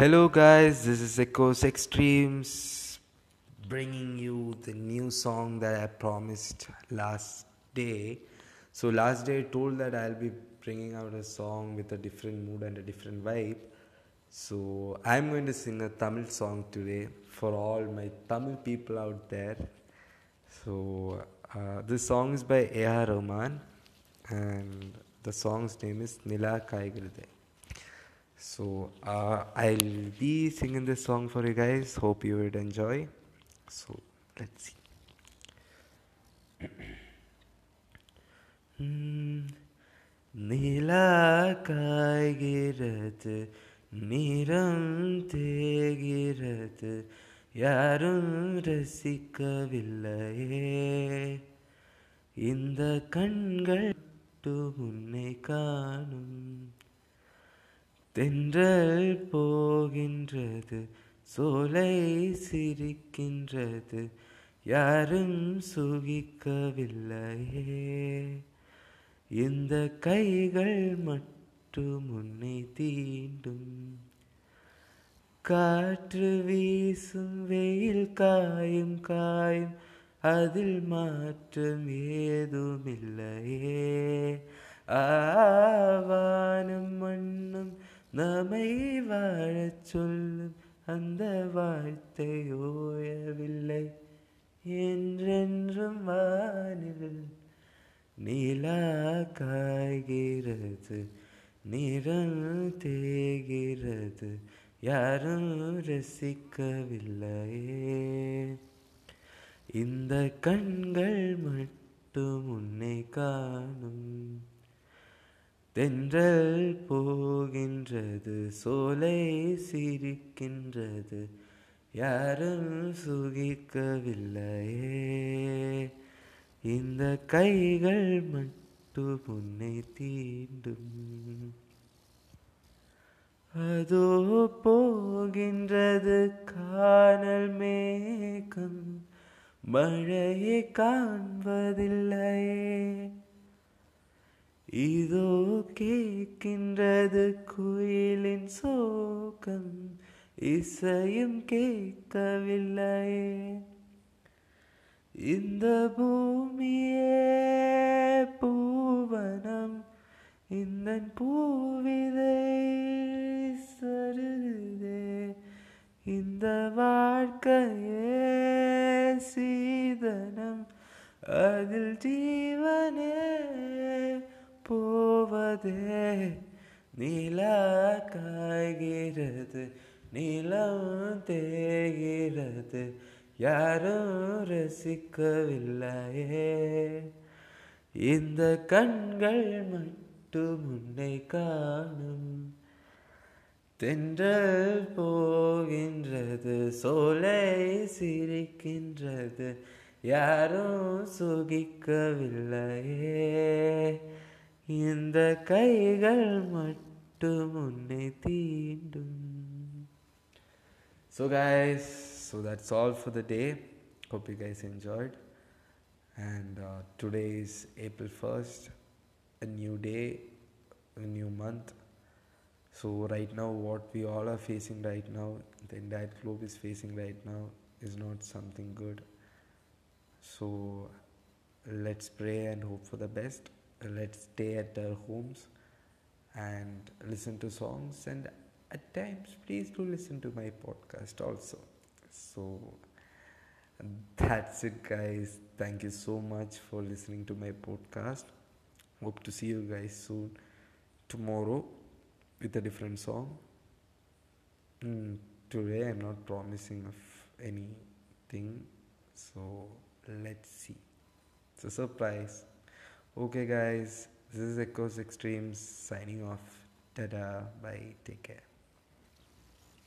Hello, guys, this is Echoes Extremes bringing you the new song that I promised last day. So, last day I told that I'll be bringing out a song with a different mood and a different vibe. So, I'm going to sing a Tamil song today for all my Tamil people out there. So, uh, this song is by A.R. Rahman and the song's name is Nila Kaigirde. So uh, I'll be singing this song for you guys. Hope you would enjoy. So let's see. Hmm. நிலா காய்கிறது நிறம் தேகிறது யாரும் ரசிக்கவில்லையே இந்த கண்கள் மட்டும் உன்னை காணும் தென்றல் போகின்றது சோலை சிரிக்கின்றது யாரும் சுகிக்கவில்லையே. இந்த கைகள் மட்டும் உன்னை தீண்டும். காற்று வீசும் வெயில் காயும் காயும் அதில் மாற்றம் ஏதுமில்லையே. ஆ வார்த்தை ஓயவில்லை என்றென்றும் வானில் நிலா காய்கிறது நிறம் தேகிறது யாரும் ரசிக்கவில்லையே. இந்த கண்கள் மட்டும் உன்னை காணும். தென்றல் போகின்றது சோலை சிரிக்கின்றது யாரும் சுகிக்கவில்லையே. இந்த கைகள் மட்டும் உன்னை தீண்டும். அதோ போகின்றது காணல் மேகம். மழையை காண்பதில்லையே. இதோ கேட்கின்றது குயிலின் சோகம். இசையும் கேட்கவில்லையே. இந்த பூமியே பூவனம் இந்த பூவிதை சருதே இந்த வாழ்க்கையே சீதனம் அதில் ஜீவனே போவதே. நிலா காய்கிறது நிலம் தேகிறது யாரும் ரசிக்கவில்லையே. இந்த கண்கள் மட்டும் உன்னை காணும். தென்றல் போகின்றது சோலை சிரிக்கின்றது. யாரும் சுகிக்கவில்லையே. இந்த கைகள் மட்டும் உன்னை தீண்டும். So guys, so that's all for the day. Hope you guys enjoyed. And uh, today is April 1st, a new day, a new month. So right now, what we all are facing right now, the entire globe is facing right now, is not something good. So let's pray and hope for the best. Let's stay at our homes and listen to songs and at times please do listen to my podcast also. So that's it guys. Thank you so much for listening to my podcast. Hope to see you guys soon tomorrow with a different song. Mm, today I'm not promising of anything, so let's see. It's a surprise. Okay, guys, this is Echoes Extremes signing off. Tada, bye, take care.